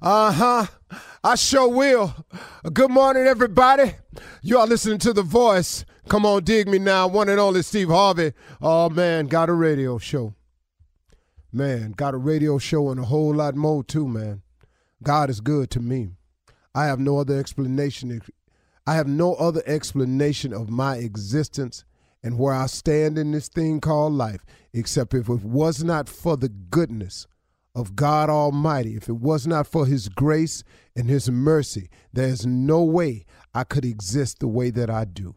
Uh huh. I sure will. Good morning, everybody. You are listening to The Voice. Come on, dig me now. One and only Steve Harvey. Oh, man, got a radio show. Man, got a radio show and a whole lot more, too, man. God is good to me. I have no other explanation. I have no other explanation of my existence and where I stand in this thing called life, except if it was not for the goodness of God Almighty, if it was not for His grace and His mercy, there's no way I could exist the way that I do.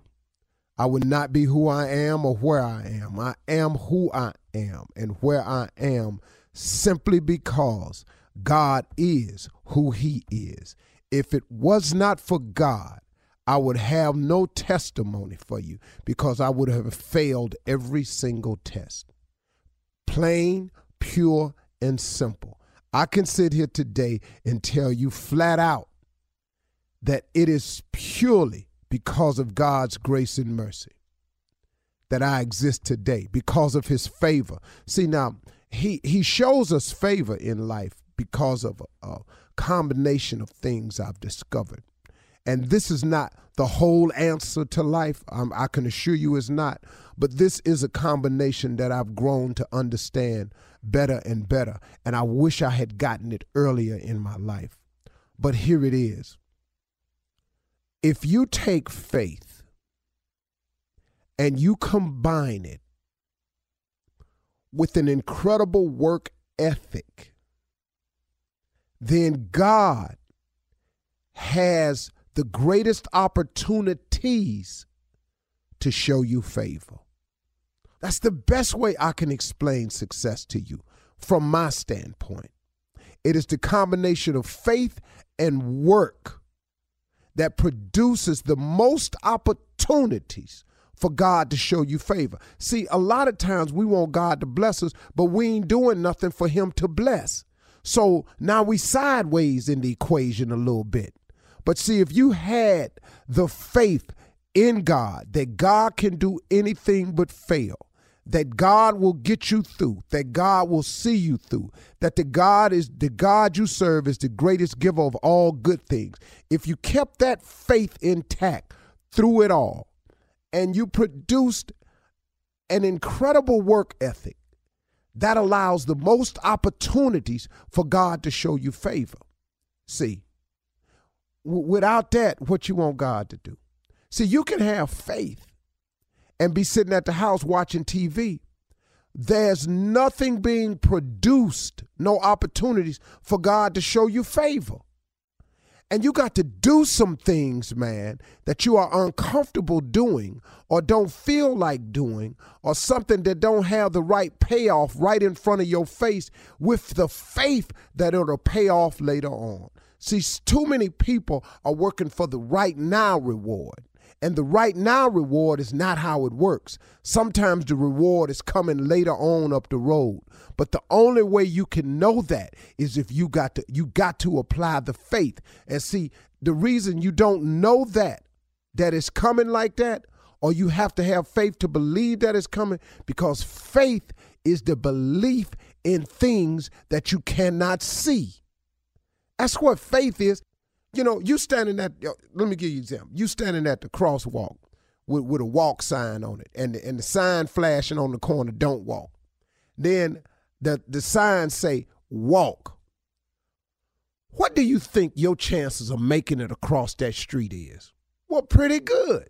I would not be who I am or where I am. I am who I am and where I am simply because God is who He is. If it was not for God, I would have no testimony for you because I would have failed every single test. Plain, pure, and simple. I can sit here today and tell you flat out that it is purely because of God's grace and mercy that I exist today, because of his favor. See, now, he, he shows us favor in life because of a, a combination of things I've discovered. And this is not the whole answer to life. I can assure you it's not. But this is a combination that I've grown to understand better and better. And I wish I had gotten it earlier in my life. But here it is. If you take faith and you combine it with an incredible work ethic, then God has the greatest opportunities to show you favor. That's the best way I can explain success to you from my standpoint. It is the combination of faith and work that produces the most opportunities for God to show you favor. See, a lot of times we want God to bless us, but we ain't doing nothing for Him to bless. So now we sideways in the equation a little bit. But see, if you had the faith in God that God can do anything but fail, that God will get you through, that God will see you through, that the God is the God you serve is the greatest giver of all good things. If you kept that faith intact through it all and you produced an incredible work ethic that allows the most opportunities for God to show you favor. See, w- without that, what you want God to do? See, you can have faith and be sitting at the house watching TV. There's nothing being produced, no opportunities for God to show you favor. And you got to do some things, man, that you are uncomfortable doing or don't feel like doing or something that don't have the right payoff right in front of your face with the faith that it'll pay off later on. See, too many people are working for the right now reward. And the right now reward is not how it works. Sometimes the reward is coming later on up the road. But the only way you can know that is if you got to you got to apply the faith. And see, the reason you don't know that that is coming like that or you have to have faith to believe that it's coming because faith is the belief in things that you cannot see. That's what faith is. You know, you standing at, let me give you an example. You standing at the crosswalk with, with a walk sign on it and the, and the sign flashing on the corner, don't walk. Then the, the sign say, walk. What do you think your chances of making it across that street is? Well, pretty good.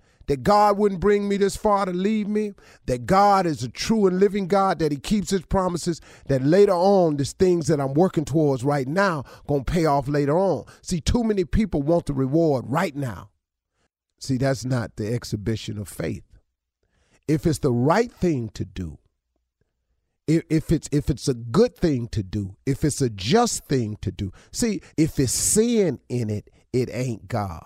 that God wouldn't bring me this far to leave me, that God is a true and living God, that He keeps His promises, that later on, these things that I'm working towards right now gonna pay off later on. See, too many people want the reward right now. See, that's not the exhibition of faith. If it's the right thing to do, if, it's if it's a good thing to do, if it's a just thing to do. See, if it's sin in it, it ain't God.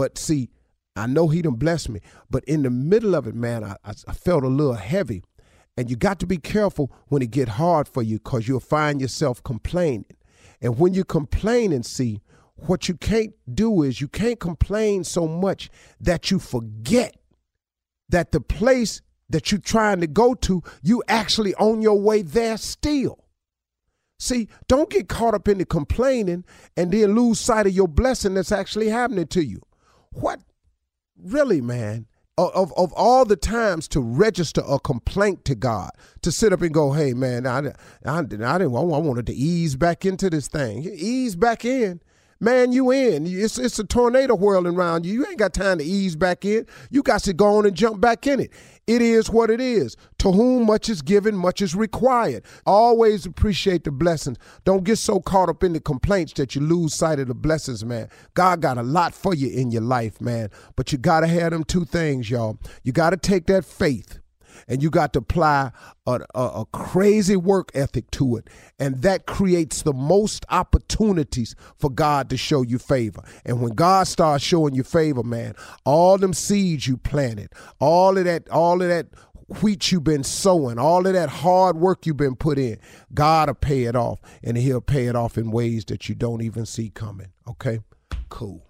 but see, I know he done blessed me, but in the middle of it, man, I, I felt a little heavy. And you got to be careful when it get hard for you because you'll find yourself complaining. And when you complain and see, what you can't do is you can't complain so much that you forget that the place that you're trying to go to, you actually on your way there still. See, don't get caught up in the complaining and then lose sight of your blessing that's actually happening to you. What really, man? Of, of all the times to register a complaint to God, to sit up and go, hey, man, I, I, I didn't, I wanted to ease back into this thing. Ease back in. Man, you in. It's it's a tornado whirling around you. You ain't got time to ease back in. You got to go on and jump back in it. It is what it is. To whom much is given, much is required. Always appreciate the blessings. Don't get so caught up in the complaints that you lose sight of the blessings, man. God got a lot for you in your life, man. But you got to have them two things, y'all. You got to take that faith and you got to apply a, a, a, crazy work ethic to it. And that creates the most opportunities for God to show you favor. And when God starts showing you favor, man, all them seeds you planted, all of that, all of that wheat you've been sowing, all of that hard work you've been put in, God will pay it off. And he'll pay it off in ways that you don't even see coming. Okay? Cool.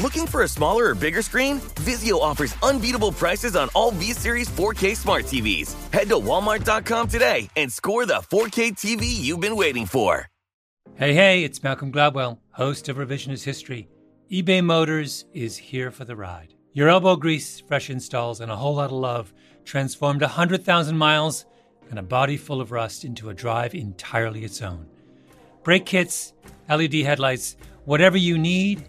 Looking for a smaller or bigger screen? Vizio offers unbeatable prices on all V-Series 4K smart TVs. Head to walmart.com today and score the 4K TV you've been waiting for. Hey, hey, it's Malcolm Gladwell, host of Revisionist History. eBay Motors is here for the ride. Your elbow grease, fresh installs, and a whole lot of love transformed 100,000 miles and a body full of rust into a drive entirely its own. Brake kits, LED headlights, whatever you need,